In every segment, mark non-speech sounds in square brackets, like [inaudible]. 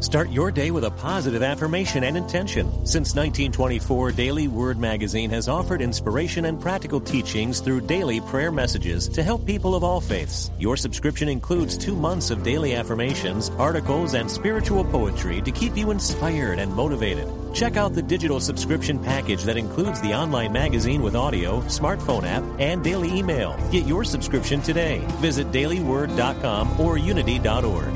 Start your day with a positive affirmation and intention. Since 1924, Daily Word Magazine has offered inspiration and practical teachings through daily prayer messages to help people of all faiths. Your subscription includes two months of daily affirmations, articles, and spiritual poetry to keep you inspired and motivated. Check out the digital subscription package that includes the online magazine with audio, smartphone app, and daily email. Get your subscription today. Visit dailyword.com or unity.org.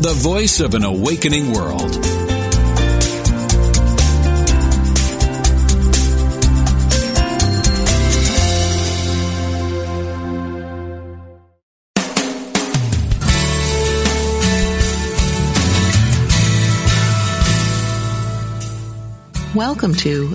the voice of an awakening world. Welcome to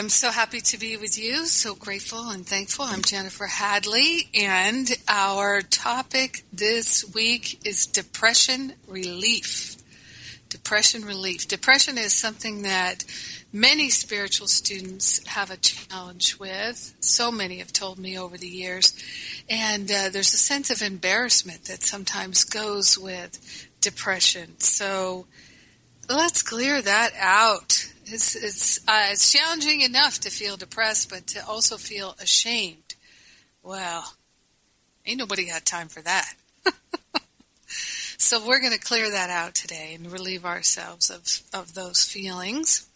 I'm so happy to be with you. So grateful and thankful. I'm Jennifer Hadley, and our topic this week is depression relief. Depression relief. Depression is something that many spiritual students have a challenge with. So many have told me over the years. And uh, there's a sense of embarrassment that sometimes goes with depression. So let's clear that out it's it's uh, it's challenging enough to feel depressed, but to also feel ashamed. Well, ain't nobody got time for that. [laughs] so we're going to clear that out today and relieve ourselves of of those feelings.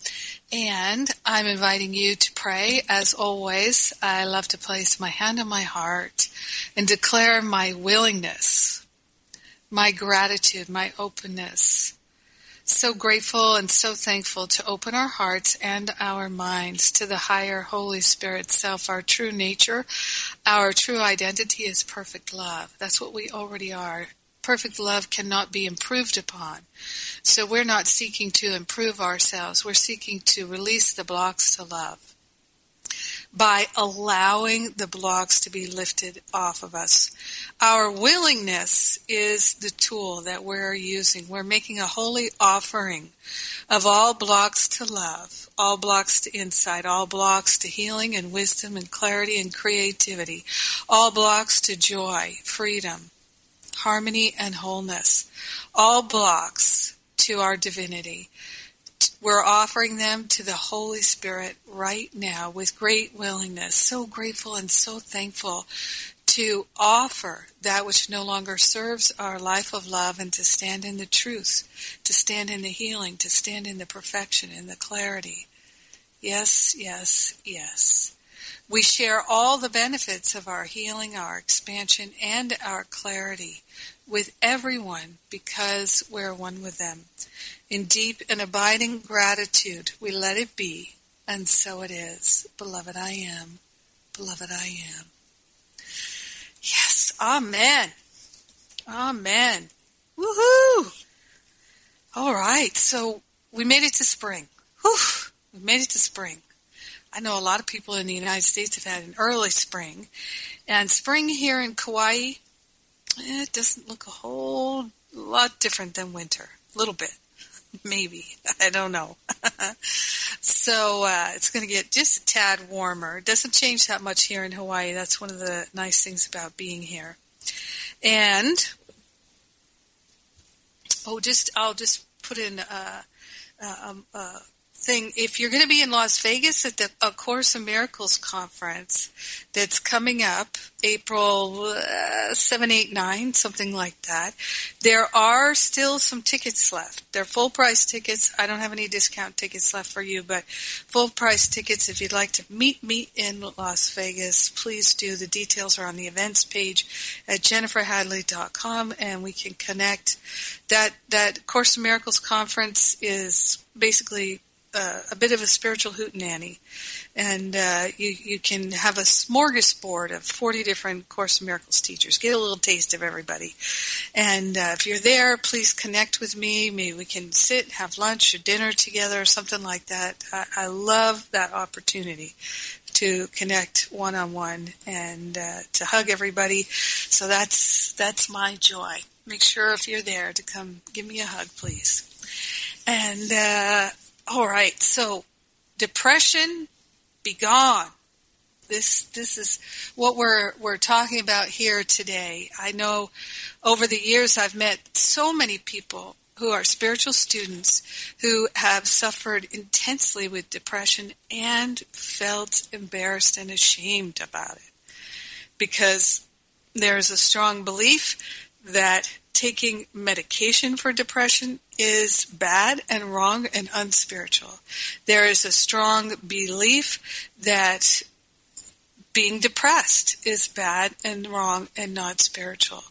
And I'm inviting you to pray. As always, I love to place my hand on my heart and declare my willingness, my gratitude, my openness so grateful and so thankful to open our hearts and our minds to the higher Holy Spirit self, our true nature. Our true identity is perfect love. That's what we already are. Perfect love cannot be improved upon. So we're not seeking to improve ourselves. We're seeking to release the blocks to love by allowing the blocks to be lifted off of us. Our willingness is the tool that we're using. We're making a holy offering of all blocks to love, all blocks to insight, all blocks to healing and wisdom and clarity and creativity, all blocks to joy, freedom, harmony and wholeness, all blocks to our divinity. We're offering them to the Holy Spirit right now with great willingness. So grateful and so thankful to offer that which no longer serves our life of love and to stand in the truth, to stand in the healing, to stand in the perfection, in the clarity. Yes, yes, yes. We share all the benefits of our healing, our expansion, and our clarity with everyone because we're one with them. In deep and abiding gratitude, we let it be, and so it is. Beloved, I am. Beloved, I am. Yes, amen. Amen. Woohoo! All right, so we made it to spring. Whew, we made it to spring. I know a lot of people in the United States have had an early spring, and spring here in Kauai, eh, it doesn't look a whole lot different than winter. A little bit. [laughs] Maybe. I don't know. [laughs] so uh, it's going to get just a tad warmer. It doesn't change that much here in Hawaii. That's one of the nice things about being here. And, oh, just, I'll just put in uh, uh, um, uh, thing. If you're going to be in Las Vegas at the A Course in Miracles conference that's coming up April uh, 7, 8, 9, something like that, there are still some tickets left. They're full price tickets. I don't have any discount tickets left for you, but full price tickets. If you'd like to meet me in Las Vegas, please do. The details are on the events page at jenniferhadley.com and we can connect. That, that Course in Miracles conference is basically uh, a bit of a spiritual hootenanny, and uh, you you can have a smorgasbord of forty different Course in Miracles teachers. Get a little taste of everybody, and uh, if you're there, please connect with me. Maybe we can sit, have lunch or dinner together, or something like that. I, I love that opportunity to connect one on one and uh, to hug everybody. So that's that's my joy. Make sure if you're there to come give me a hug, please. And uh, all right, so depression, be gone. This this is what we're we're talking about here today. I know over the years I've met so many people who are spiritual students who have suffered intensely with depression and felt embarrassed and ashamed about it because there's a strong belief that taking medication for depression is bad and wrong and unspiritual. There is a strong belief that being depressed is bad and wrong and not spiritual.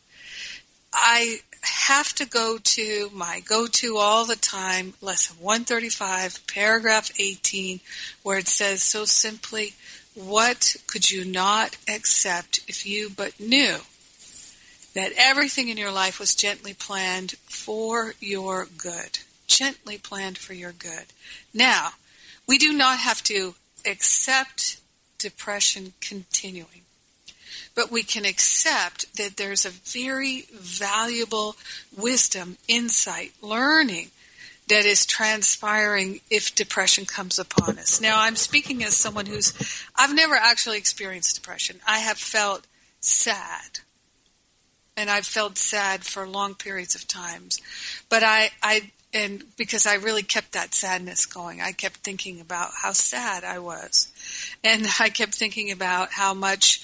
I have to go to my go to all the time, lesson 135, paragraph 18, where it says so simply, What could you not accept if you but knew that everything in your life was gently planned for your good. Gently planned for your good. Now, we do not have to accept depression continuing, but we can accept that there's a very valuable wisdom, insight, learning that is transpiring if depression comes upon us. Now, I'm speaking as someone who's, I've never actually experienced depression. I have felt sad and I've felt sad for long periods of times. But I, I, and because I really kept that sadness going, I kept thinking about how sad I was. And [laughs] I kept thinking about how much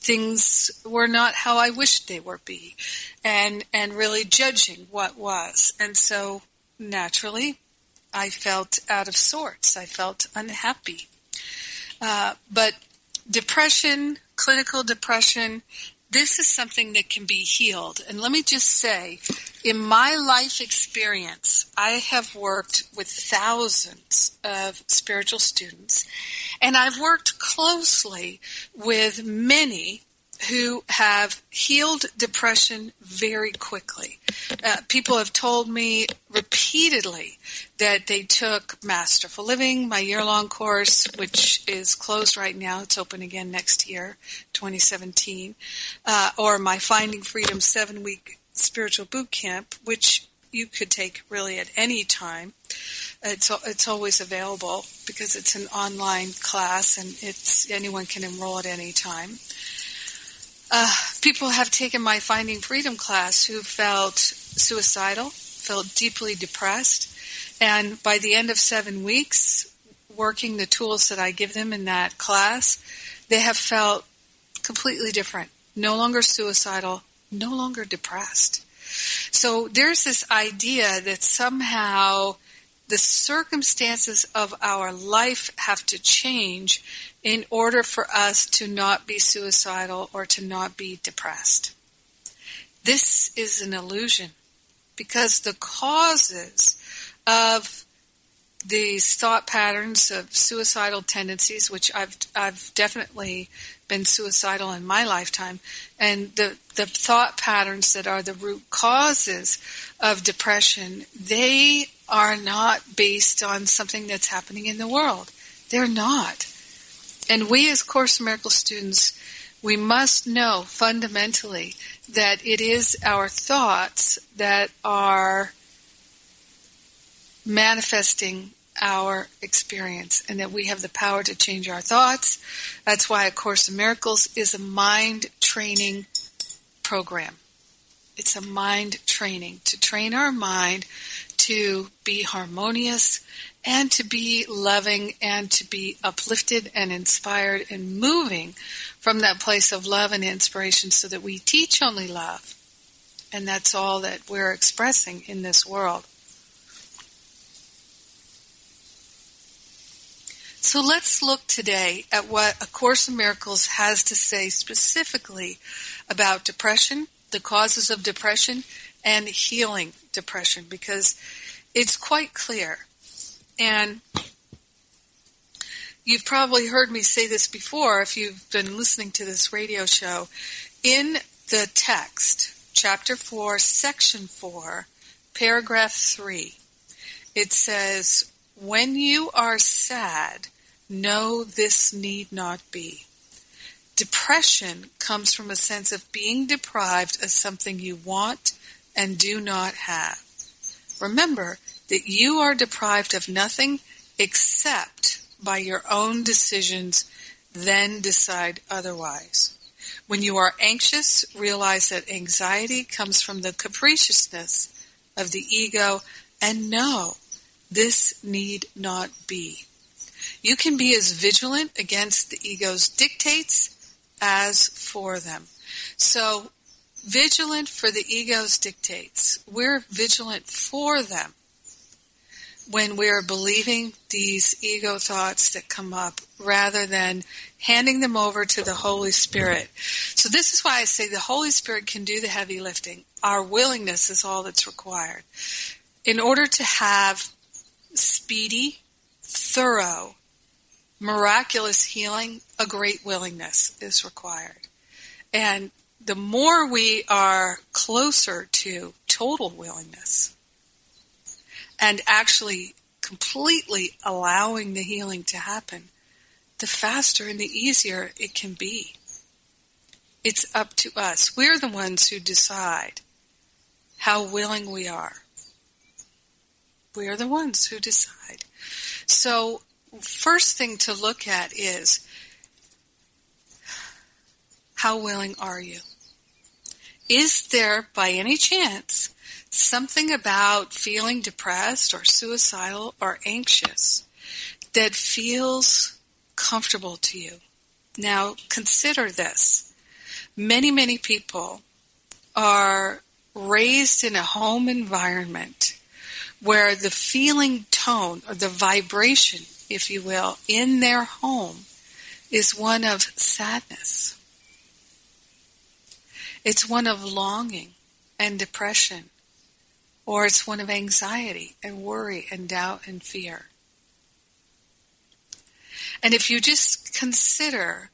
things were not how I wished they were be. And, and really judging what was. And so naturally, I felt out of sorts. I felt unhappy. Uh, but depression, clinical depression, this is something that can be healed. And let me just say, in my life experience, I have worked with thousands of spiritual students, and I've worked closely with many who have healed depression very quickly. Uh, people have told me repeatedly that they took Masterful Living, my year long course, which is closed right now. It's open again next year, 2017, uh, or my Finding Freedom seven week spiritual boot camp, which you could take really at any time. It's it's always available because it's an online class and it's anyone can enroll at any time. Uh, people have taken my Finding Freedom class who felt suicidal, felt deeply depressed, and by the end of seven weeks, working the tools that I give them in that class, they have felt completely different. No longer suicidal, no longer depressed. So there's this idea that somehow the circumstances of our life have to change in order for us to not be suicidal or to not be depressed. This is an illusion because the causes of these thought patterns of suicidal tendencies, which I've I've definitely been suicidal in my lifetime, and the the thought patterns that are the root causes of depression, they are not based on something that's happening in the world. They're not. And we as Course in Miracles students, we must know fundamentally that it is our thoughts that are manifesting our experience and that we have the power to change our thoughts. That's why A Course in Miracles is a mind training program. It's a mind training to train our mind to be harmonious and to be loving and to be uplifted and inspired and moving from that place of love and inspiration so that we teach only love. And that's all that we're expressing in this world. So let's look today at what A Course in Miracles has to say specifically about depression, the causes of depression, and healing depression because it's quite clear. And you've probably heard me say this before if you've been listening to this radio show. In the text, chapter 4, section 4, paragraph 3, it says, When you are sad, know this need not be. Depression comes from a sense of being deprived of something you want and do not have. Remember that you are deprived of nothing except by your own decisions, then decide otherwise. When you are anxious, realize that anxiety comes from the capriciousness of the ego and know this need not be. You can be as vigilant against the ego's dictates as for them. So vigilant for the ego's dictates. We're vigilant for them when we're believing these ego thoughts that come up rather than handing them over to the Holy Spirit. So this is why I say the Holy Spirit can do the heavy lifting. Our willingness is all that's required. In order to have speedy, thorough, miraculous healing, a great willingness is required. And the more we are closer to total willingness and actually completely allowing the healing to happen, the faster and the easier it can be. It's up to us. We're the ones who decide how willing we are. We are the ones who decide. So, first thing to look at is how willing are you? Is there, by any chance, something about feeling depressed or suicidal or anxious that feels comfortable to you? Now, consider this. Many, many people are raised in a home environment where the feeling tone or the vibration, if you will, in their home is one of sadness. It's one of longing and depression, or it's one of anxiety and worry and doubt and fear. And if you just consider,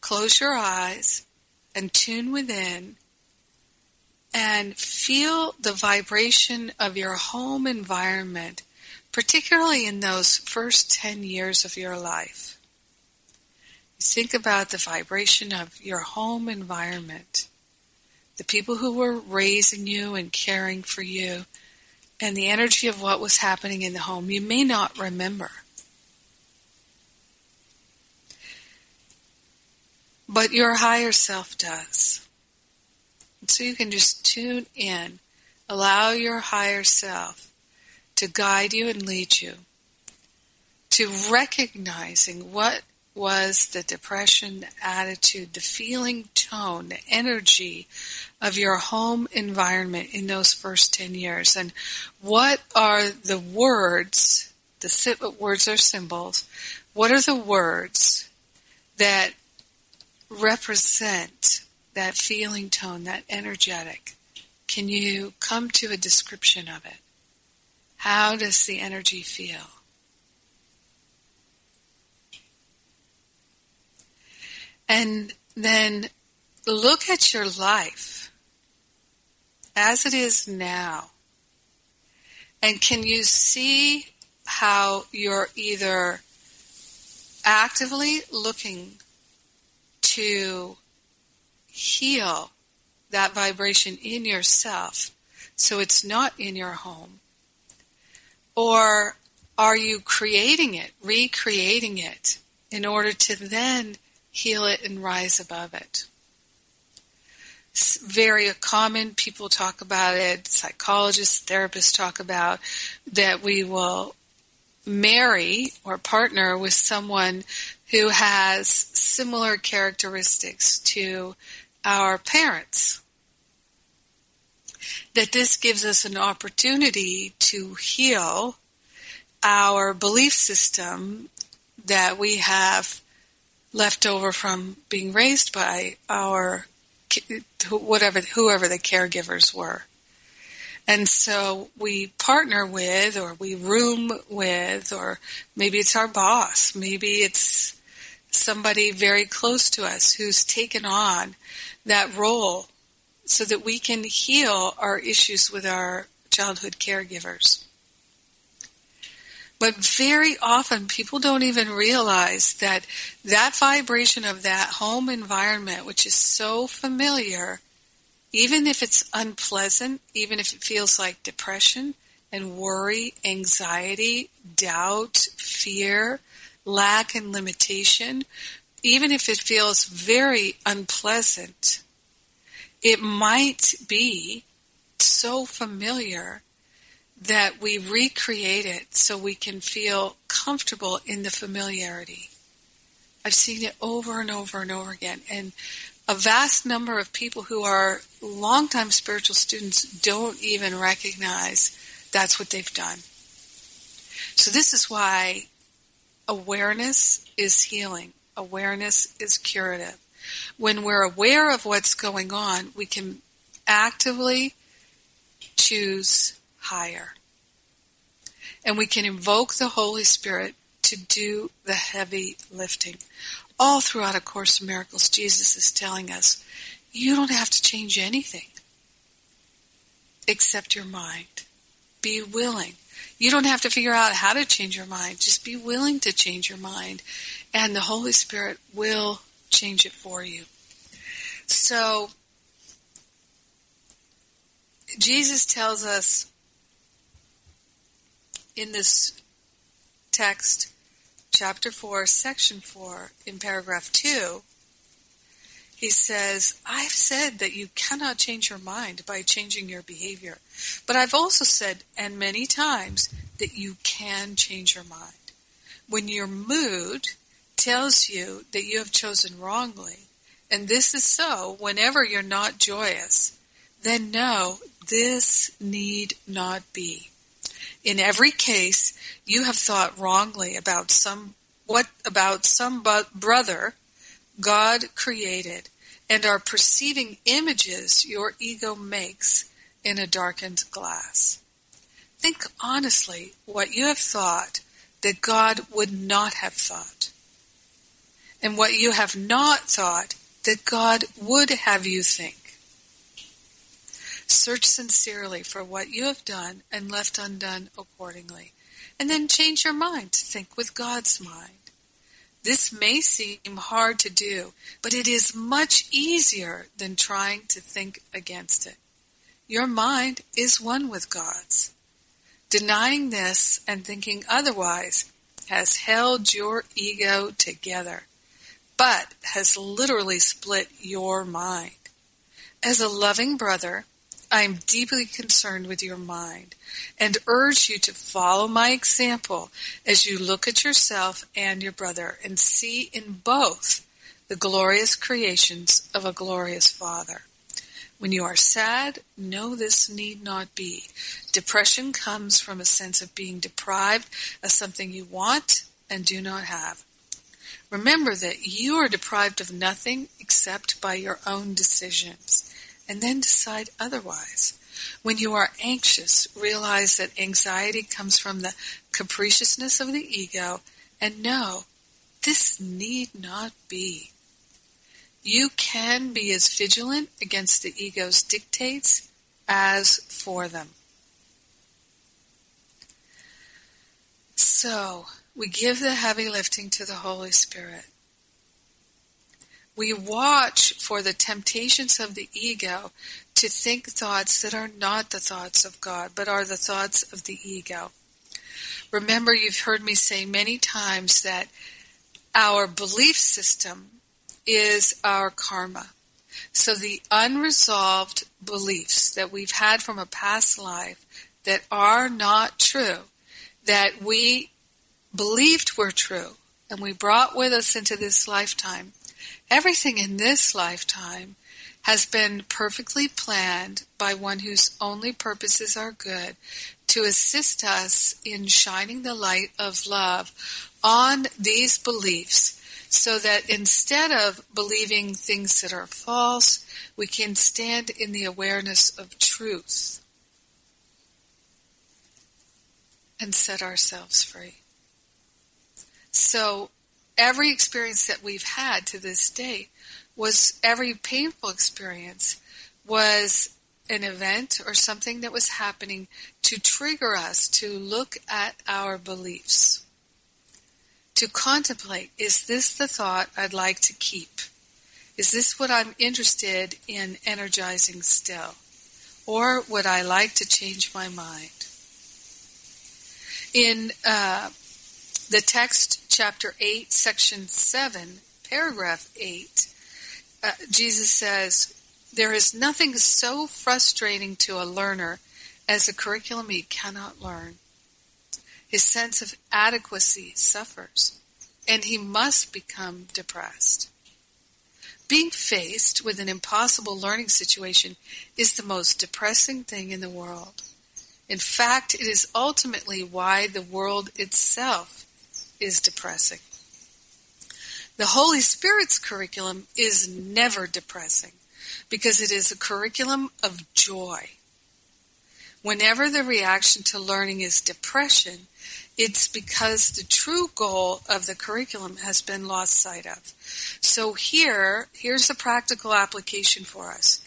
close your eyes and tune within and feel the vibration of your home environment, particularly in those first 10 years of your life. Think about the vibration of your home environment, the people who were raising you and caring for you, and the energy of what was happening in the home. You may not remember. But your higher self does. And so you can just tune in, allow your higher self to guide you and lead you to recognizing what was the depression, attitude, the feeling tone, the energy of your home environment in those first 10 years? And what are the words, the words are symbols, what are the words that represent that feeling tone, that energetic? Can you come to a description of it? How does the energy feel? And then look at your life as it is now. And can you see how you're either actively looking to heal that vibration in yourself so it's not in your home? Or are you creating it, recreating it in order to then heal it and rise above it. It's very common. People talk about it, psychologists, therapists talk about that we will marry or partner with someone who has similar characteristics to our parents. That this gives us an opportunity to heal our belief system that we have left over from being raised by our whatever whoever the caregivers were. And so we partner with, or we room with, or maybe it's our boss, maybe it's somebody very close to us who's taken on that role so that we can heal our issues with our childhood caregivers. But very often people don't even realize that that vibration of that home environment, which is so familiar, even if it's unpleasant, even if it feels like depression and worry, anxiety, doubt, fear, lack and limitation, even if it feels very unpleasant, it might be so familiar that we recreate it so we can feel comfortable in the familiarity. I've seen it over and over and over again. And a vast number of people who are longtime spiritual students don't even recognize that's what they've done. So this is why awareness is healing. Awareness is curative. When we're aware of what's going on, we can actively choose higher. And we can invoke the Holy Spirit to do the heavy lifting. All throughout A Course in Miracles, Jesus is telling us, you don't have to change anything except your mind. Be willing. You don't have to figure out how to change your mind. Just be willing to change your mind, and the Holy Spirit will change it for you. So, Jesus tells us in this text, chapter 4, section 4, in paragraph 2, he says, I've said that you cannot change your mind by changing your behavior. But I've also said, and many times, that you can change your mind. When your mood tells you that you have chosen wrongly, and this is so whenever you're not joyous, then know this need not be. In every case, you have thought wrongly about some what about some brother God created and are perceiving images your ego makes in a darkened glass. Think honestly what you have thought that God would not have thought, and what you have not thought that God would have you think. Search sincerely for what you have done and left undone accordingly, and then change your mind to think with God's mind. This may seem hard to do, but it is much easier than trying to think against it. Your mind is one with God's. Denying this and thinking otherwise has held your ego together, but has literally split your mind. As a loving brother, I am deeply concerned with your mind and urge you to follow my example as you look at yourself and your brother and see in both the glorious creations of a glorious Father. When you are sad, know this need not be. Depression comes from a sense of being deprived of something you want and do not have. Remember that you are deprived of nothing except by your own decisions and then decide otherwise. When you are anxious, realize that anxiety comes from the capriciousness of the ego and know this need not be. You can be as vigilant against the ego's dictates as for them. So, we give the heavy lifting to the Holy Spirit we watch for the temptations of the ego to think thoughts that are not the thoughts of God, but are the thoughts of the ego. Remember, you've heard me say many times that our belief system is our karma. So the unresolved beliefs that we've had from a past life that are not true, that we believed were true, and we brought with us into this lifetime, everything in this lifetime has been perfectly planned by one whose only purposes are good to assist us in shining the light of love on these beliefs so that instead of believing things that are false, we can stand in the awareness of truth and set ourselves free. So every experience that we've had to this day was every painful experience was an event or something that was happening to trigger us to look at our beliefs. To contemplate, is this the thought I'd like to keep? Is this what I'm interested in energizing still? Or would I like to change my mind? In uh, the text, chapter 8, section 7, paragraph 8, uh, Jesus says, There is nothing so frustrating to a learner as a curriculum he cannot learn. His sense of adequacy suffers, and he must become depressed. Being faced with an impossible learning situation is the most depressing thing in the world. In fact, it is ultimately why the world itself is depressing. The Holy Spirit's curriculum is never depressing because it is a curriculum of joy. Whenever the reaction to learning is depression, it's because the true goal of the curriculum has been lost sight of. So here, here's a practical application for us.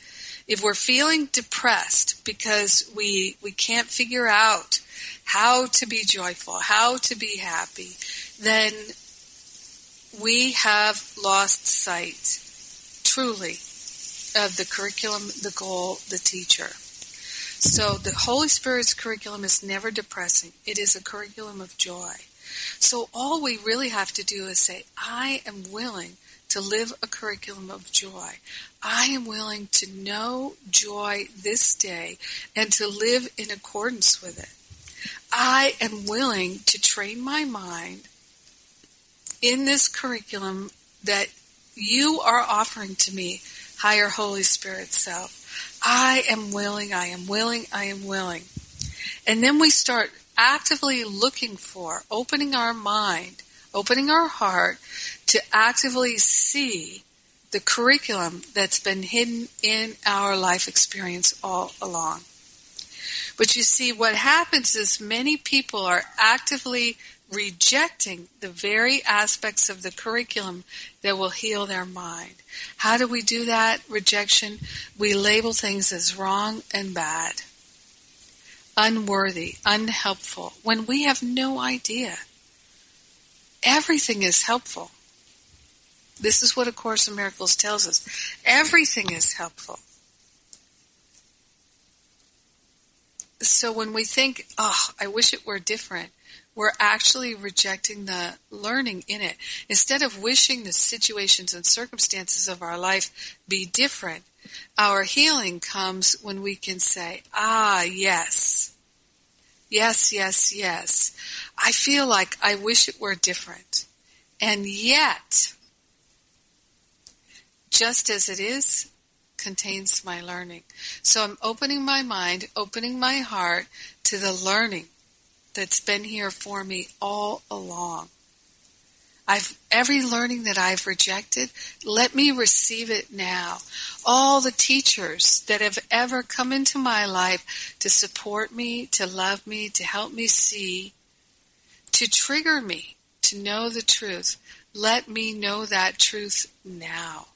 If we're feeling depressed because we, we can't figure out how to be joyful, how to be happy, then we have lost sight, truly, of the curriculum, the goal, the teacher. So the Holy Spirit's curriculum is never depressing. It is a curriculum of joy. So all we really have to do is say, I am willing to live a curriculum of joy. I am willing to know joy this day and to live in accordance with it. I am willing to train my mind in this curriculum that you are offering to me, higher Holy Spirit self. I am willing, I am willing, I am willing. And then we start actively looking for, opening our mind, opening our heart to actively see the curriculum that's been hidden in our life experience all along. But you see, what happens is many people are actively rejecting the very aspects of the curriculum that will heal their mind. How do we do that rejection? We label things as wrong and bad, unworthy, unhelpful, when we have no idea. Everything is helpful. This is what A Course in Miracles tells us. Everything is helpful. So when we think, oh, I wish it were different, we're actually rejecting the learning in it. Instead of wishing the situations and circumstances of our life be different, our healing comes when we can say, ah, yes. Yes, yes, yes. I feel like I wish it were different. And yet, just as it is, contains my learning. So I'm opening my mind, opening my heart to the learning that's been here for me all along. I've every learning that I've rejected, let me receive it now. All the teachers that have ever come into my life to support me, to love me, to help me see, to trigger me to know the truth, let me know that truth now.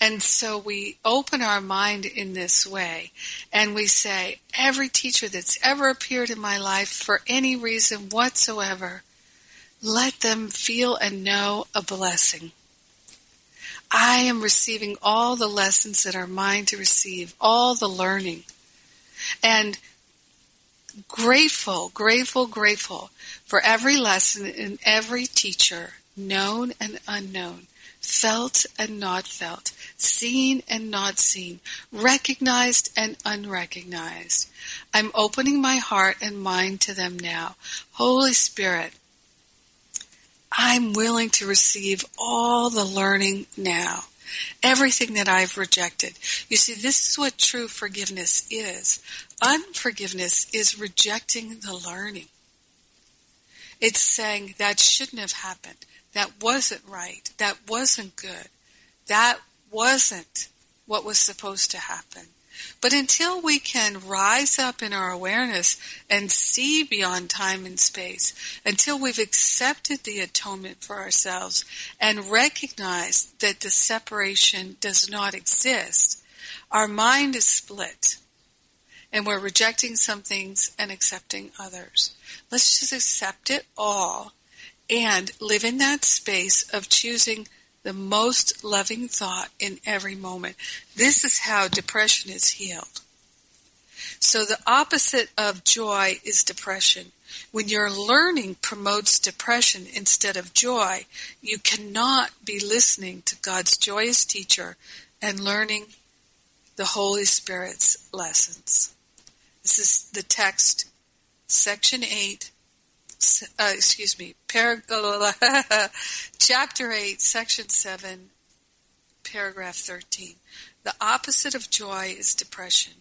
And so we open our mind in this way and we say, every teacher that's ever appeared in my life for any reason whatsoever, let them feel and know a blessing. I am receiving all the lessons that are mine to receive, all the learning. And grateful, grateful, grateful for every lesson and every teacher, known and unknown felt and not felt, seen and not seen, recognized and unrecognized. I'm opening my heart and mind to them now. Holy Spirit, I'm willing to receive all the learning now. Everything that I've rejected. You see, this is what true forgiveness is. Unforgiveness is rejecting the learning. It's saying that shouldn't have happened. That wasn't right. That wasn't good. That wasn't what was supposed to happen. But until we can rise up in our awareness and see beyond time and space, until we've accepted the atonement for ourselves and recognize that the separation does not exist, our mind is split. And we're rejecting some things and accepting others. Let's just accept it all and live in that space of choosing the most loving thought in every moment. This is how depression is healed. So the opposite of joy is depression. When your learning promotes depression instead of joy, you cannot be listening to God's joyous teacher and learning the Holy Spirit's lessons. This is the text, section 8, uh, excuse me, [laughs] chapter 8, section 7, paragraph 13. The opposite of joy is depression.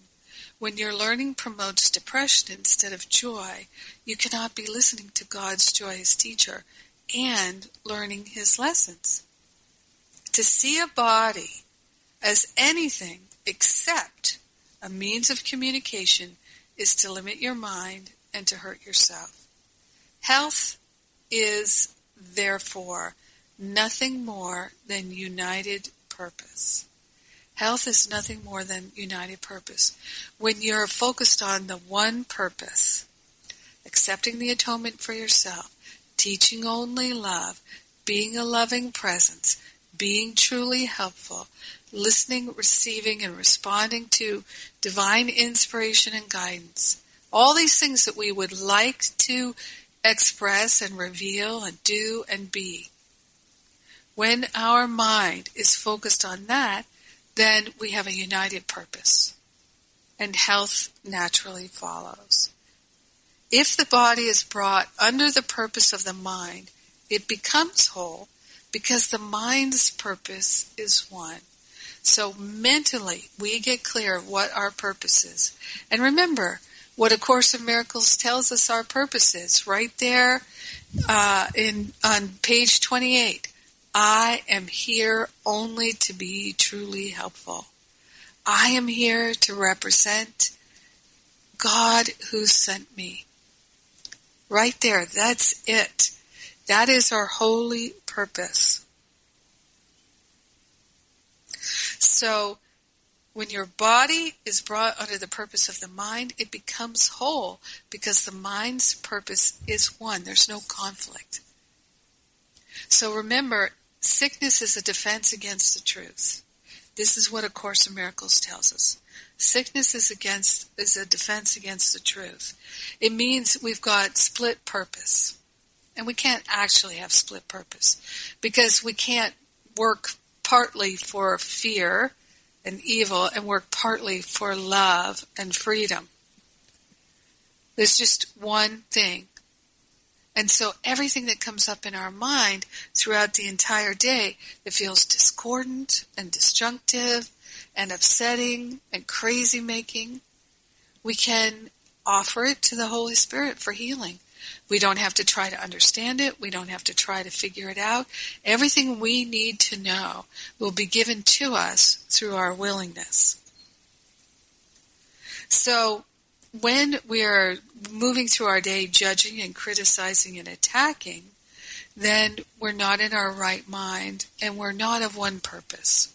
When your learning promotes depression instead of joy, you cannot be listening to God's joyous teacher and learning his lessons. To see a body as anything except a means of communication is to limit your mind and to hurt yourself. Health is, therefore, nothing more than united purpose. Health is nothing more than united purpose. When you're focused on the one purpose, accepting the atonement for yourself, teaching only love, being a loving presence, being truly helpful, listening, receiving, and responding to divine inspiration and guidance. All these things that we would like to express and reveal and do and be. When our mind is focused on that, then we have a united purpose and health naturally follows. If the body is brought under the purpose of the mind, it becomes whole because the mind's purpose is one. So mentally, we get clear of what our purpose is. And remember, what A Course in Miracles tells us our purpose is, right there uh, in on page 28. I am here only to be truly helpful. I am here to represent God who sent me. Right there, that's it. That is our holy purpose. So, when your body is brought under the purpose of the mind, it becomes whole because the mind's purpose is one. There's no conflict. So remember, sickness is a defense against the truth. This is what A Course in Miracles tells us. Sickness is against is a defense against the truth. It means we've got split purpose. And we can't actually have split purpose because we can't work partly for fear and evil and work partly for love and freedom. There's just one thing. And so everything that comes up in our mind throughout the entire day that feels discordant and disjunctive and upsetting and crazy making, we can offer it to the Holy Spirit for healing. We don't have to try to understand it. We don't have to try to figure it out. Everything we need to know will be given to us through our willingness. So when we are moving through our day judging and criticizing and attacking, then we're not in our right mind and we're not of one purpose.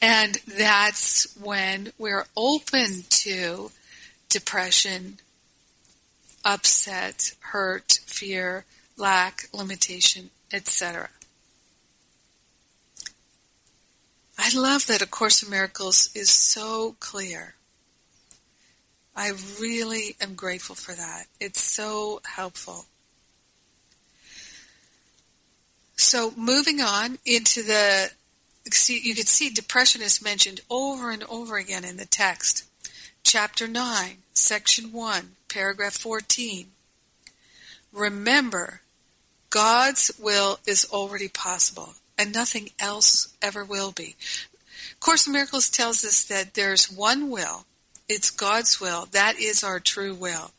And that's when we're open to depression, upset, hurt, fear, lack, limitation, etc. I love that A Course in Miracles is so clear. I really am grateful for that. It's so helpful. So moving on into the, see, you can see depression is mentioned over and over again in the text. Chapter 9, section 1, paragraph 14. Remember, God's will is already possible and nothing else ever will be. Course in Miracles tells us that there's one will. It's God's will. That is our true will.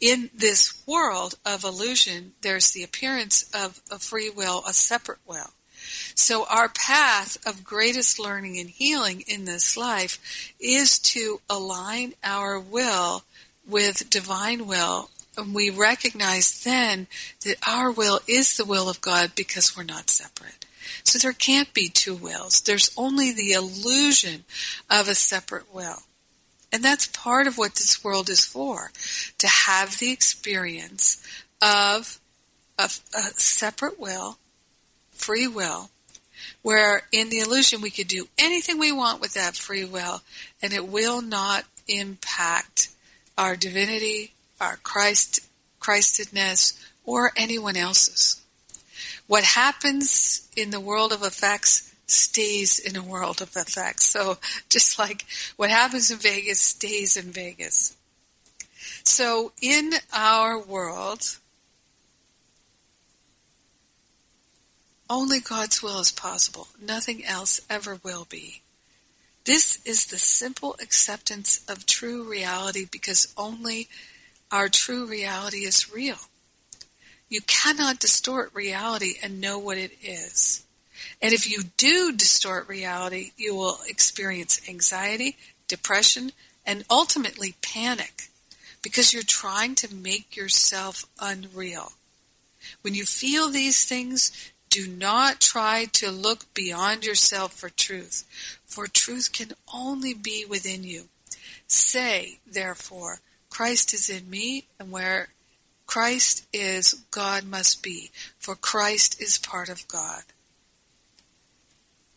In this world of illusion, there's the appearance of a free will, a separate will. So our path of greatest learning and healing in this life is to align our will with divine will and we recognize then that our will is the will of God because we're not separate. So there can't be two wills. There's only the illusion of a separate will. And that's part of what this world is for. To have the experience of a, a separate will, free will, where in the illusion we could do anything we want with that free will and it will not impact our divinity, our Christ, Christedness, or anyone else's. What happens in the world of effects stays in a world of effects. So [laughs] just like what happens in Vegas stays in Vegas. So in our world, only God's will is possible. Nothing else ever will be. This is the simple acceptance of true reality because only our true reality is real. You cannot distort reality and know what it is. And if you do distort reality, you will experience anxiety, depression, and ultimately panic because you're trying to make yourself unreal. When you feel these things, do not try to look beyond yourself for truth, for truth can only be within you. Say, therefore, Christ is in me, and where Christ is, God must be, for Christ is part of God.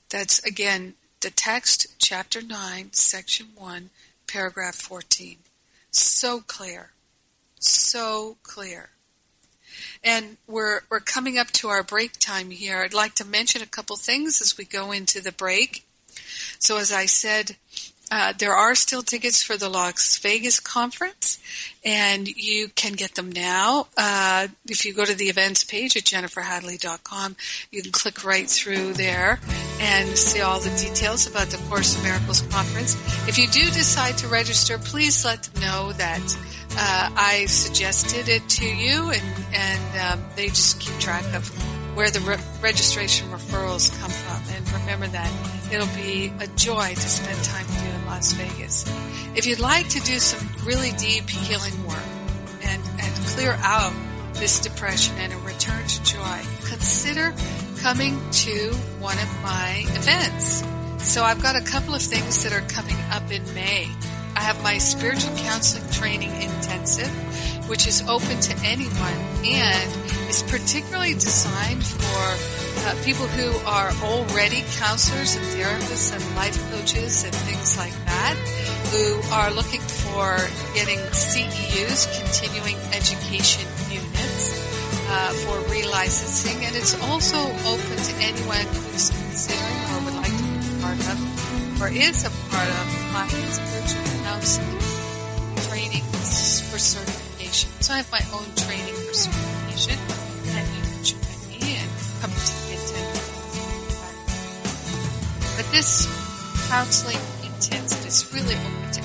That's again the text, chapter 9, section 1, paragraph 14. So clear. So clear. And we're, we're coming up to our break time here. I'd like to mention a couple things as we go into the break. So as I said, uh, there are still tickets for the Las Vegas conference, and you can get them now. Uh, if you go to the events page at jenniferhadley.com, you can click right through there and see all the details about the Course in Miracles conference. If you do decide to register, please let them know that uh, I suggested it to you, and and um, they just keep track of where the re- registration referrals come from. And remember that it'll be a joy to spend time with you in Las Vegas. If you'd like to do some really deep healing work and, and clear out this depression and a return to joy, consider coming to one of my events. So I've got a couple of things that are coming up in May. I have my spiritual counseling training intensive, which is open to anyone and is particularly designed for uh, people who are already counselors and therapists and life coaches and things like that, who are looking for getting CEUs, continuing education units, uh, for relicensing, and it's also open to anyone who's considering or would like to be part of or is a part of my spiritual counseling training for certification. So I have my own training for certification, and you can join me and come to the intensive. But this counseling intensive is really open to.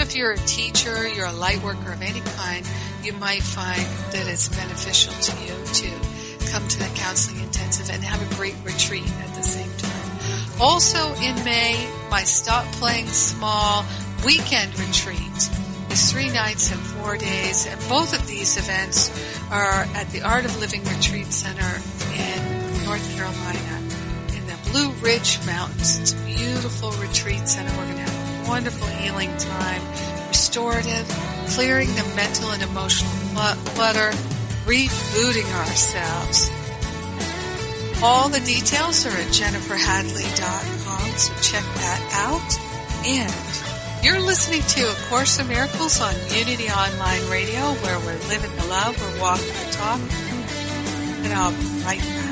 If you're a teacher, you're a light worker of any kind, you might find that it's beneficial to you to come to the counseling intensive and have a great retreat at the same time. Also in May, my Stop Playing Small weekend retreat is three nights and four days, and both of these events are at the Art of Living Retreat Center in North Carolina in the Blue Ridge Mountains. It's a beautiful retreat center. We're going to have a wonderful healing time, restorative, clearing the mental and emotional clutter, rebooting ourselves. All the details are at jenniferhadley.com, so check that out. And you're listening to A Course in Miracles on Unity Online Radio, where we're living the love, we're walking the talk, and I'll be right back.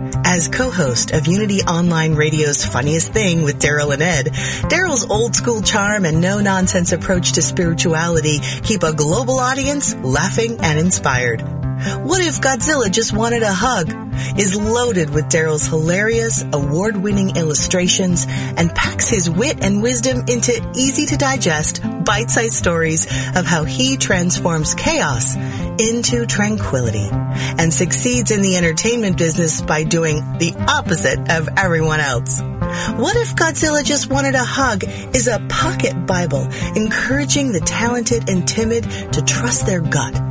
As co-host of Unity Online Radio's Funniest Thing with Daryl and Ed, Daryl's old school charm and no-nonsense approach to spirituality keep a global audience laughing and inspired. What if Godzilla just wanted a hug? is loaded with Daryl's hilarious, award-winning illustrations and packs his wit and wisdom into easy to digest, bite-sized stories of how he transforms chaos into tranquility and succeeds in the entertainment business by doing the opposite of everyone else. What if Godzilla just wanted a hug is a pocket Bible encouraging the talented and timid to trust their gut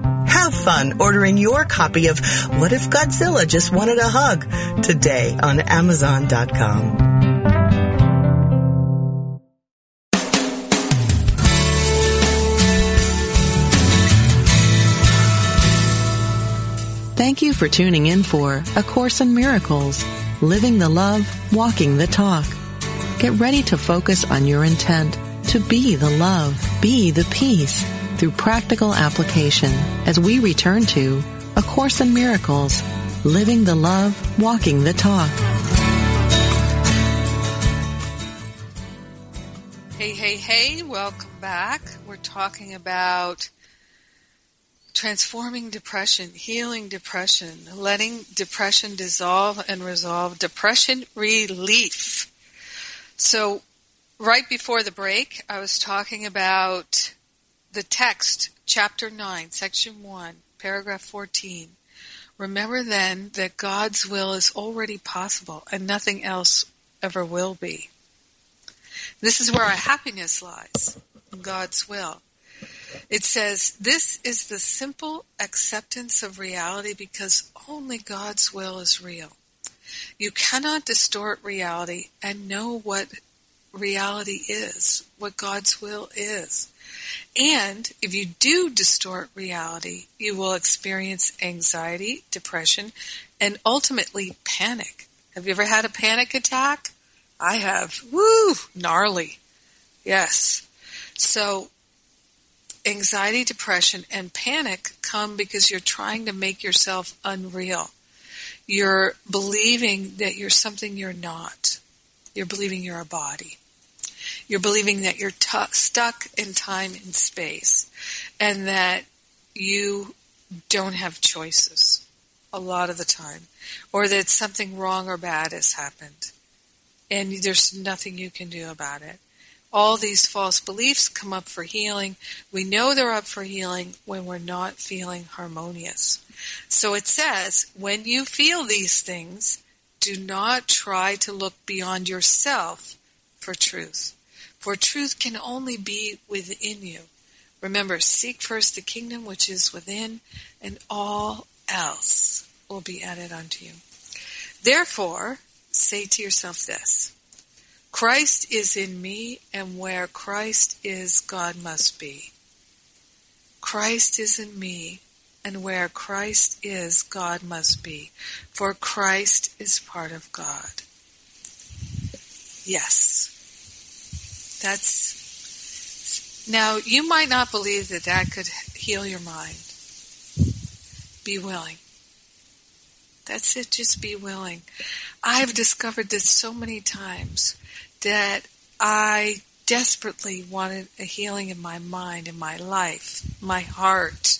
Have fun ordering your copy of What If Godzilla Just Wanted a Hug today on Amazon.com. Thank you for tuning in for A Course in Miracles, Living the Love, Walking the Talk. Get ready to focus on your intent to be the love, be the peace, through practical application as we return to A Course in Miracles, Living the Love, Walking the Talk. Hey, hey, hey, welcome back. We're talking about transforming depression, healing depression, letting depression dissolve and resolve, depression relief. So, right before the break, I was talking about the text, chapter 9, section 1, paragraph 14. Remember then that God's will is already possible and nothing else ever will be. This is where our happiness lies, in God's will. It says, this is the simple acceptance of reality because only God's will is real. You cannot distort reality and know what reality is, what God's will is. And if you do distort reality, you will experience anxiety, depression, and ultimately panic. Have you ever had a panic attack? I have. Woo! Gnarly. Yes. So, anxiety, depression, and panic come because you're trying to make yourself unreal. You're believing that you're something you're not. You're believing you're a body. You're believing that you're t- stuck in time and space and that you don't have choices a lot of the time or that something wrong or bad has happened and there's nothing you can do about it. All these false beliefs come up for healing. We know they're up for healing when we're not feeling harmonious. So it says, when you feel these things, do not try to look beyond yourself for truth. For truth can only be within you. Remember, seek first the kingdom which is within, and all else will be added unto you. Therefore, say to yourself this Christ is in me, and where Christ is, God must be. Christ is in me, and where Christ is, God must be, for Christ is part of God. Yes. That's, now you might not believe that that could heal your mind. Be willing. That's it, just be willing. I've discovered this so many times that I desperately wanted a healing in my mind, in my life, my heart.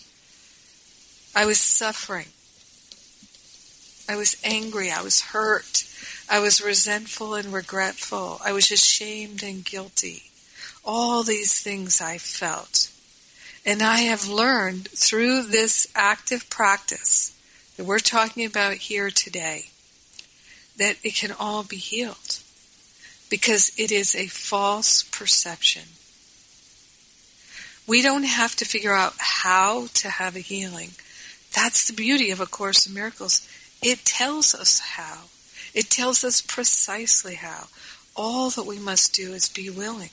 I was suffering. I was angry. I was hurt. I was resentful and regretful. I was ashamed and guilty. All these things I felt. And I have learned through this active practice that we're talking about here today that it can all be healed because it is a false perception. We don't have to figure out how to have a healing. That's the beauty of A Course in Miracles. It tells us how. It tells us precisely how. All that we must do is be willing.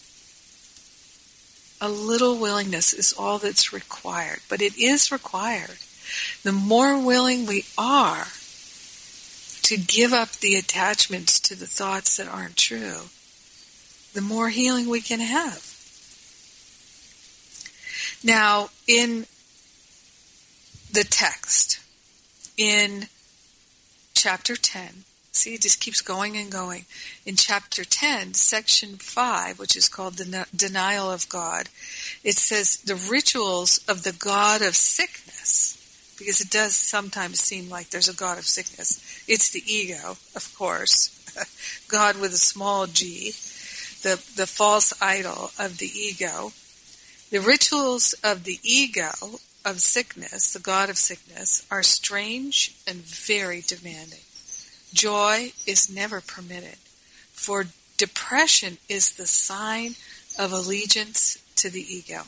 A little willingness is all that's required, but it is required. The more willing we are to give up the attachments to the thoughts that aren't true, the more healing we can have. Now, in the text, in chapter 10, see, it just keeps going and going. In chapter 10, section 5, which is called the denial of God, it says the rituals of the God of sickness because it does sometimes seem like there's a God of sickness. It's the ego, of course. [laughs] God with a small g, the, the false idol of the ego. The rituals of the ego of sickness, the God of sickness, are strange and very demanding. Joy is never permitted, for depression is the sign of allegiance to the ego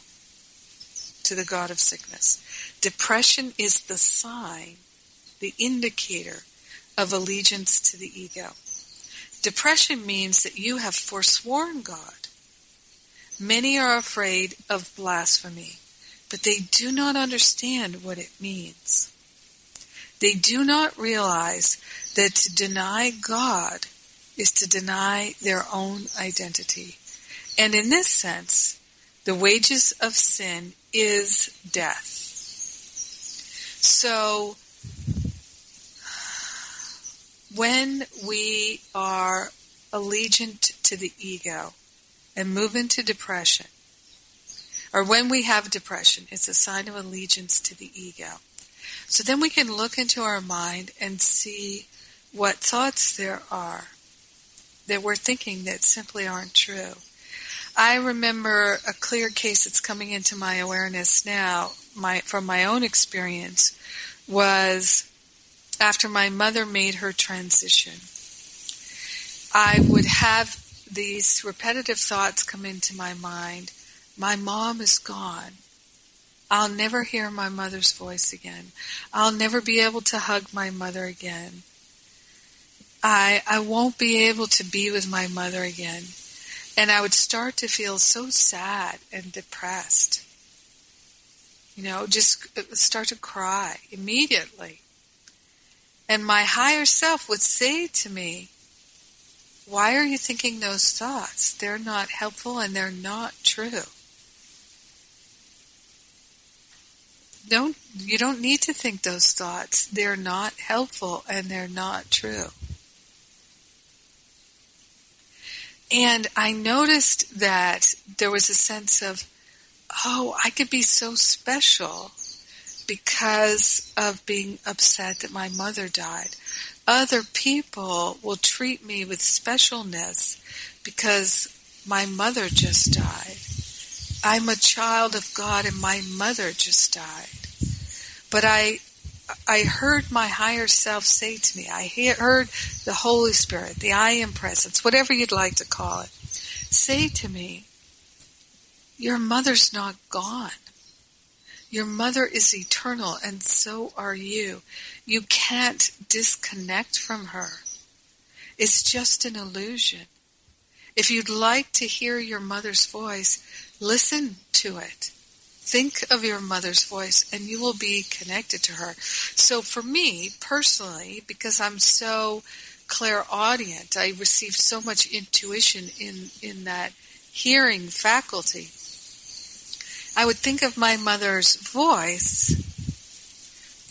to the God of sickness. Depression is the sign, the indicator of allegiance to the ego. Depression means that you have forsworn God. Many are afraid of blasphemy, but they do not understand what it means. They do not realize that to deny God is to deny their own identity. And in this sense, the wages of sin is death. So, when we are allegiant to the ego and move into depression, or when we have depression, it's a sign of allegiance to the ego. So then we can look into our mind and see what thoughts there are that we're thinking that simply aren't true. I remember a clear case that's coming into my awareness now, my from my own experience, was after my mother made her transition. I would have these repetitive thoughts come into my mind. My mom is gone. I'll never hear my mother's voice again. I'll never be able to hug my mother again. I I won't be able to be with my mother again. And I would start to feel so sad and depressed. You know, just start to cry immediately. And my higher self would say to me, why are you thinking those thoughts? They're not helpful and they're not true. Don't, you don't need to think those thoughts. They're not helpful and they're not true. And I noticed that there was a sense of, oh, I could be so special because of being upset that my mother died. Other people will treat me with specialness because my mother just died. I'm a child of God and my mother just died. But I I heard my higher self say to me, I heard the Holy Spirit, the I am presence, whatever you'd like to call it, say to me, your mother's not gone. Your mother is eternal and so are you. You can't disconnect from her. It's just an illusion. If you'd like to hear your mother's voice, listen to it. Think of your mother's voice and you will be connected to her. So for me personally, because I'm so clairaudient, I receive so much intuition in, in that hearing faculty. I would think of my mother's voice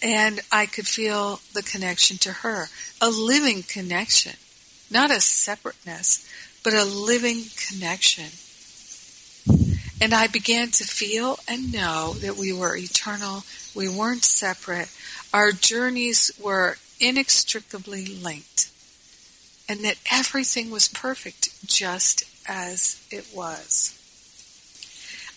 and I could feel the connection to her. A living connection. Not a separateness, but a living connection. And I began to feel and know that we were eternal. We weren't separate. Our journeys were inextricably linked. And that everything was perfect just as it was.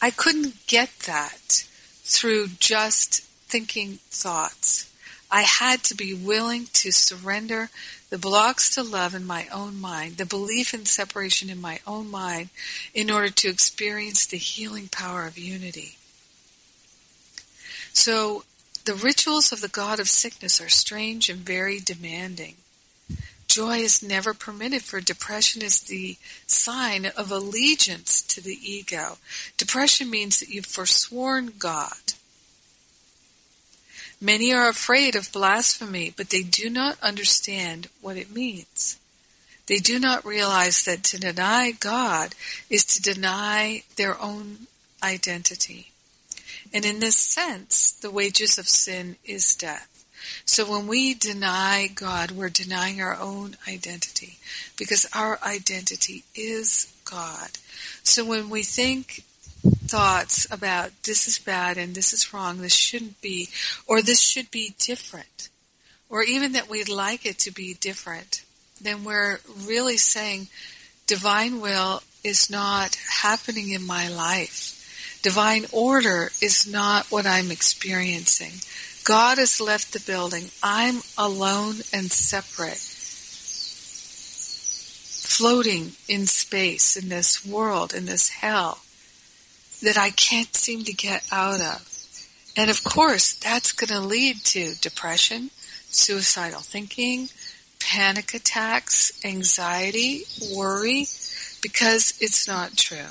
I couldn't get that through just thinking thoughts. I had to be willing to surrender the blocks to love in my own mind, the belief in separation in my own mind, in order to experience the healing power of unity. So, the rituals of the god of sickness are strange and very demanding. Joy is never permitted, for depression is the sign of allegiance to the ego. Depression means that you've forsworn God. Many are afraid of blasphemy, but they do not understand what it means. They do not realize that to deny God is to deny their own identity. And in this sense, the wages of sin is death. So when we deny God, we're denying our own identity because our identity is God. So when we think thoughts about this is bad and this is wrong, this shouldn't be, or this should be different, or even that we'd like it to be different, then we're really saying divine will is not happening in my life. Divine order is not what I'm experiencing. God has left the building. I'm alone and separate, floating in space, in this world, in this hell that I can't seem to get out of. And of course, that's going to lead to depression, suicidal thinking, panic attacks, anxiety, worry, because it's not true.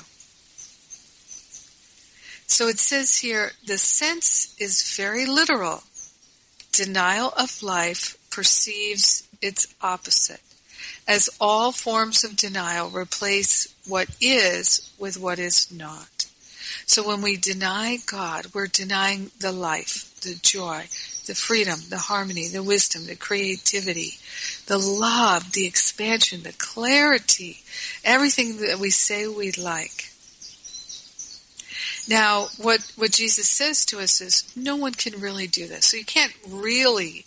So it says here, the sense is very literal. Denial of life perceives its opposite, as all forms of denial replace what is with what is not. So when we deny God, we're denying the life, the joy, the freedom, the harmony, the wisdom, the creativity, the love, the expansion, the clarity, everything that we say we'd like. Now, what, what Jesus says to us is no one can really do this. So you can't really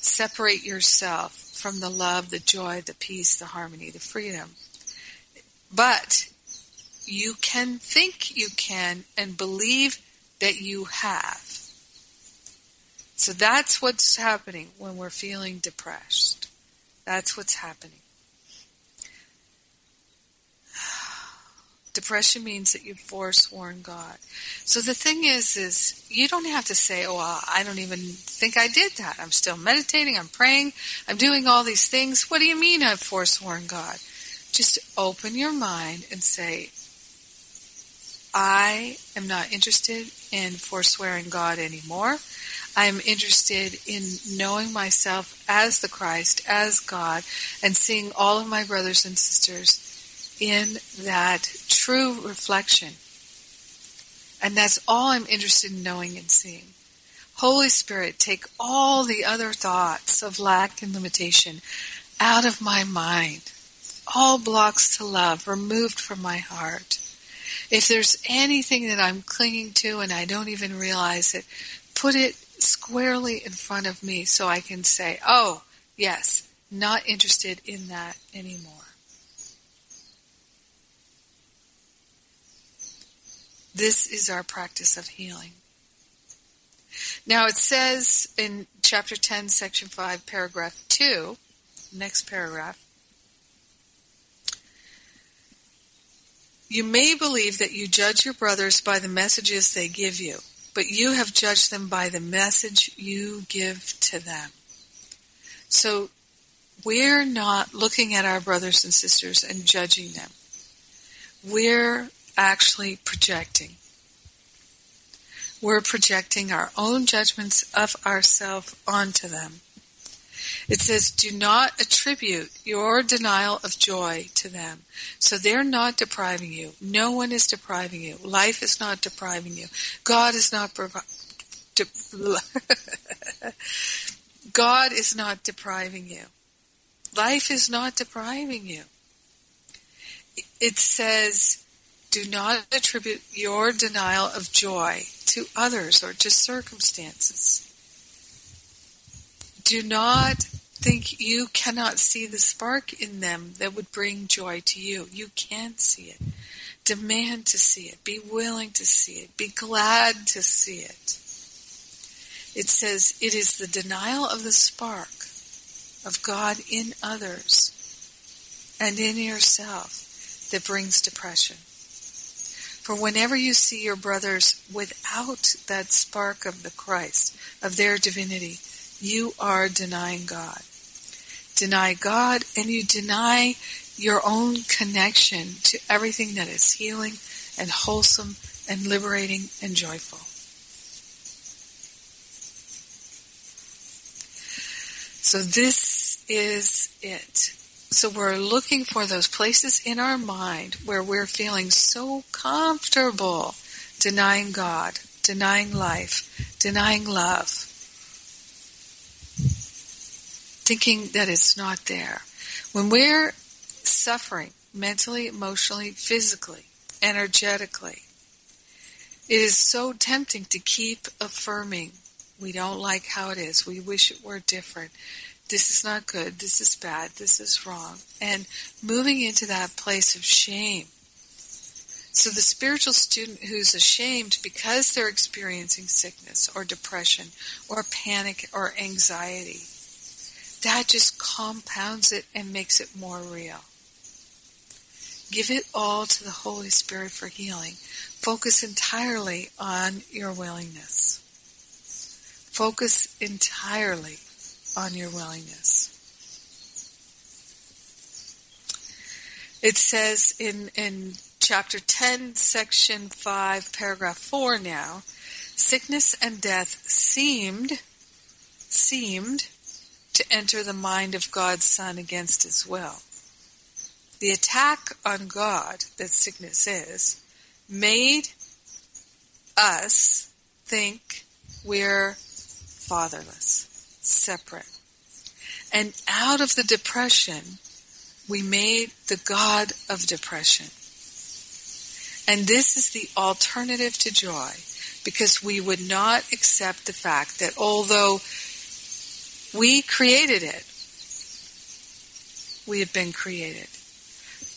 separate yourself from the love, the joy, the peace, the harmony, the freedom. But you can think you can and believe that you have. So that's what's happening when we're feeling depressed. That's what's happening. [sighs] Depression means that you've forsworn God. So the thing is, is you don't have to say, oh, I don't even think I did that. I'm still meditating, I'm praying, I'm doing all these things. What do you mean I've forsworn God? Just open your mind and say, I am not interested in forswearing God anymore. I am interested in knowing myself as the Christ, as God, and seeing all of my brothers and sisters in that true reflection. And that's all I'm interested in knowing and seeing. Holy Spirit, take all the other thoughts of lack and limitation out of my mind. All blocks to love removed from my heart. If there's anything that I'm clinging to and I don't even realize it, put it squarely in front of me so I can say, oh, yes, not interested in that anymore. This is our practice of healing. Now it says in chapter 10, section 5, paragraph 2, next paragraph, You may believe that you judge your brothers by the messages they give you, but you have judged them by the message you give to them. So we're not looking at our brothers and sisters and judging them. We're actually projecting. we're projecting our own judgments of ourselves onto them. It says, do not attribute your denial of joy to them. So they're not depriving you. No one is depriving you. Life is not depriving you. God is not provi- de- [laughs] God is not depriving you. Life is not depriving you. It says, do not attribute your denial of joy to others or to circumstances. Do not think you cannot see the spark in them that would bring joy to you. You can see it. Demand to see it. Be willing to see it. Be glad to see it. It says it is the denial of the spark of God in others and in yourself that brings depression. For whenever you see your brothers without that spark of the Christ, of their divinity, you are denying God. Deny God and you deny your own connection to everything that is healing and wholesome and liberating and joyful. So this is it. So we're looking for those places in our mind where we're feeling so comfortable denying God, denying life, denying love, thinking that it's not there. When we're suffering mentally, emotionally, physically, energetically, it is so tempting to keep affirming we don't like how it is. We wish it were different this is not good, this is bad, this is wrong, and moving into that place of shame. So the spiritual student who's ashamed because they're experiencing sickness or depression or panic or anxiety, that just compounds it and makes it more real. Give it all to the Holy Spirit for healing. Focus entirely on your willingness. Focus entirely on your willingness. It says in, in chapter 10, section 5, paragraph 4 now, sickness and death seemed, seemed to enter the mind of God's Son against his will. The attack on God that sickness is made us think we're fatherless separate. And out of the depression, we made the God of depression. And this is the alternative to joy because we would not accept the fact that although we created it, we have been created.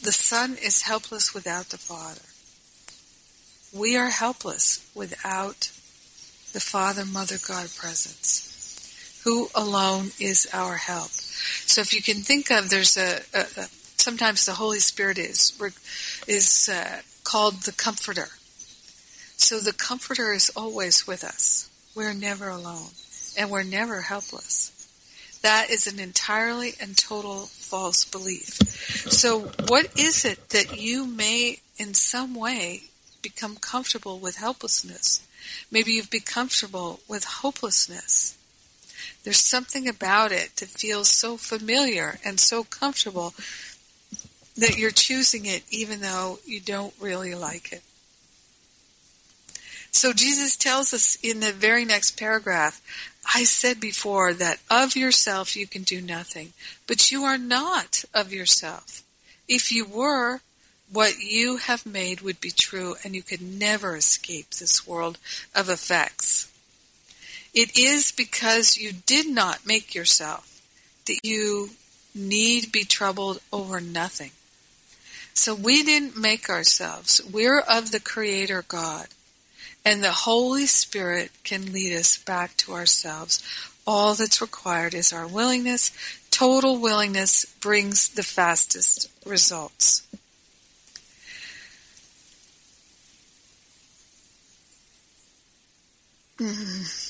The Son is helpless without the Father. We are helpless without the Father, Mother, God presence who alone is our help. So if you can think of, there's a, a, a sometimes the Holy Spirit is is uh, called the Comforter. So the Comforter is always with us. We're never alone, and we're never helpless. That is an entirely and total false belief. So what is it that you may in some way become comfortable with helplessness? Maybe you've become comfortable with hopelessness. There's something about it that feels so familiar and so comfortable that you're choosing it even though you don't really like it. So Jesus tells us in the very next paragraph, I said before that of yourself you can do nothing, but you are not of yourself. If you were, what you have made would be true and you could never escape this world of effects. It is because you did not make yourself that you need be troubled over nothing. So we didn't make ourselves. We're of the Creator God. And the Holy Spirit can lead us back to ourselves. All that's required is our willingness. Total willingness brings the fastest results. Mm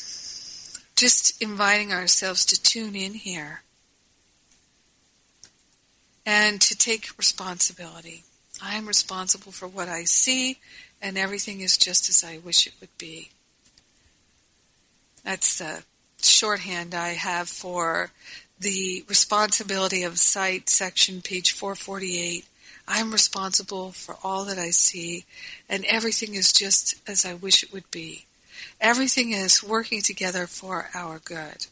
just inviting ourselves to tune in here and to take responsibility. I am responsible for what I see, and everything is just as I wish it would be. That's the shorthand I have for the responsibility of sight section, page 448. I'm responsible for all that I see, and everything is just as I wish it would be. Everything is working together for our good.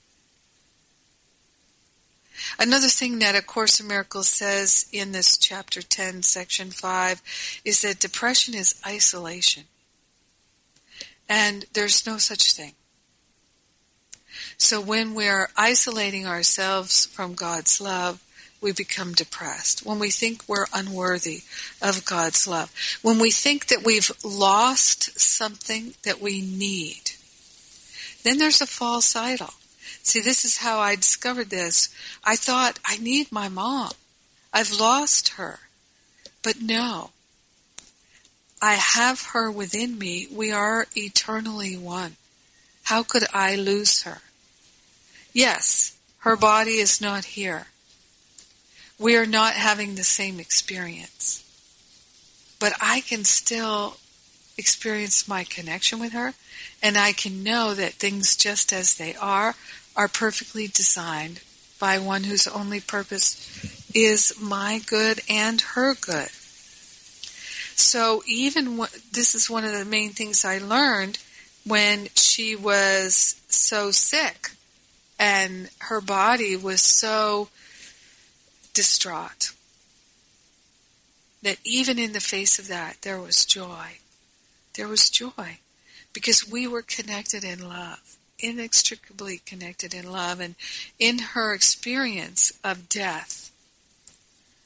Another thing that A Course in Miracles says in this chapter 10, section 5, is that depression is isolation. And there's no such thing. So when we're isolating ourselves from God's love, we become depressed. When we think we're unworthy of God's love. When we think that we've lost something that we need. Then there's a false idol. See, this is how I discovered this. I thought, I need my mom. I've lost her. But no. I have her within me. We are eternally one. How could I lose her? Yes, her body is not here. We are not having the same experience. But I can still experience my connection with her, and I can know that things just as they are are perfectly designed by one whose only purpose is my good and her good. So even w- this is one of the main things I learned when she was so sick and her body was so distraught that even in the face of that there was joy. There was joy because we were connected in love, inextricably connected in love. And in her experience of death,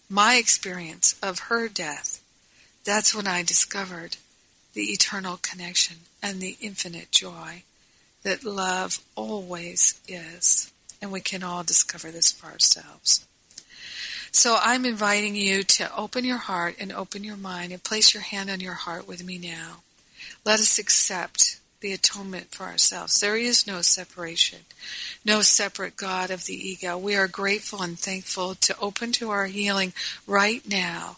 my experience of her death, that's when I discovered the eternal connection and the infinite joy that love always is. And we can all discover this for ourselves. So I'm inviting you to open your heart and open your mind and place your hand on your heart with me now. Let us accept the atonement for ourselves. There is no separation, no separate God of the ego. We are grateful and thankful to open to our healing right now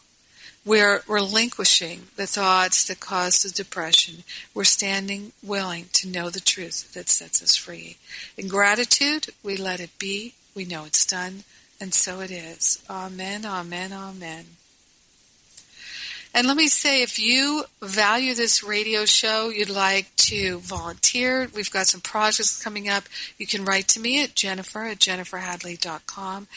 we're relinquishing the thoughts that cause the depression. We're standing willing to know the truth that sets us free. In gratitude, we let it be. We know it's done. And so it is. Amen, amen, amen. And let me say, if you value this radio show, you'd like to volunteer, we've got some projects coming up. You can write to me at jennifer at jenniferhadley.com.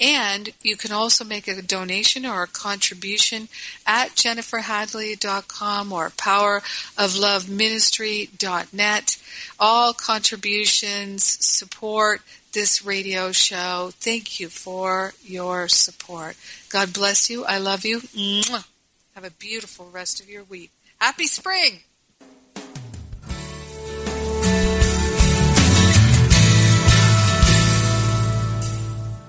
And you can also make a donation or a contribution at jenniferhadley.com or powerofloveministry.net. All contributions support this radio show. Thank you for your support. God bless you. I love you. Mwah. Have a beautiful rest of your week. Happy spring!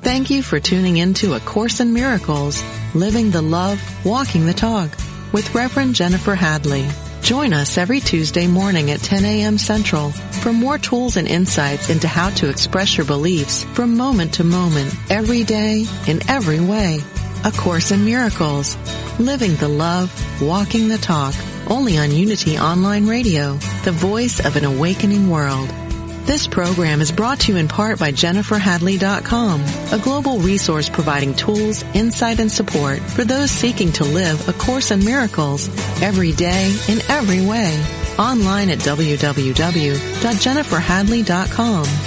Thank you for tuning in to A Course in Miracles, Living the Love, Walking the Talk with Reverend Jennifer Hadley. Join us every Tuesday morning at 10 a.m. Central for more tools and insights into how to express your beliefs from moment to moment, every day, in every way. A Course in Miracles. Living the Love, Walking the Talk. Only on Unity Online Radio, the voice of an awakening world. This program is brought to you in part by JenniferHadley.com, a global resource providing tools, insight, and support for those seeking to live A Course in Miracles every day in every way. Online at www.jenniferhadley.com.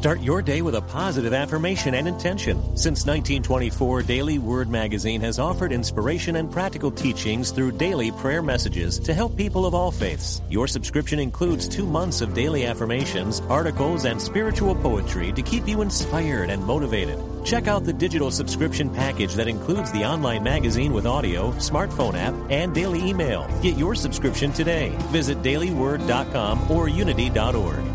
Start your day with a positive affirmation and intention. Since 1924, Daily Word Magazine has offered inspiration and practical teachings through daily prayer messages to help people of all faiths. Your subscription includes two months of daily affirmations, articles, and spiritual poetry to keep you inspired and motivated. Check out the digital subscription package that includes the online magazine with audio, smartphone app, and daily email. Get your subscription today. Visit dailyword.com or unity.org.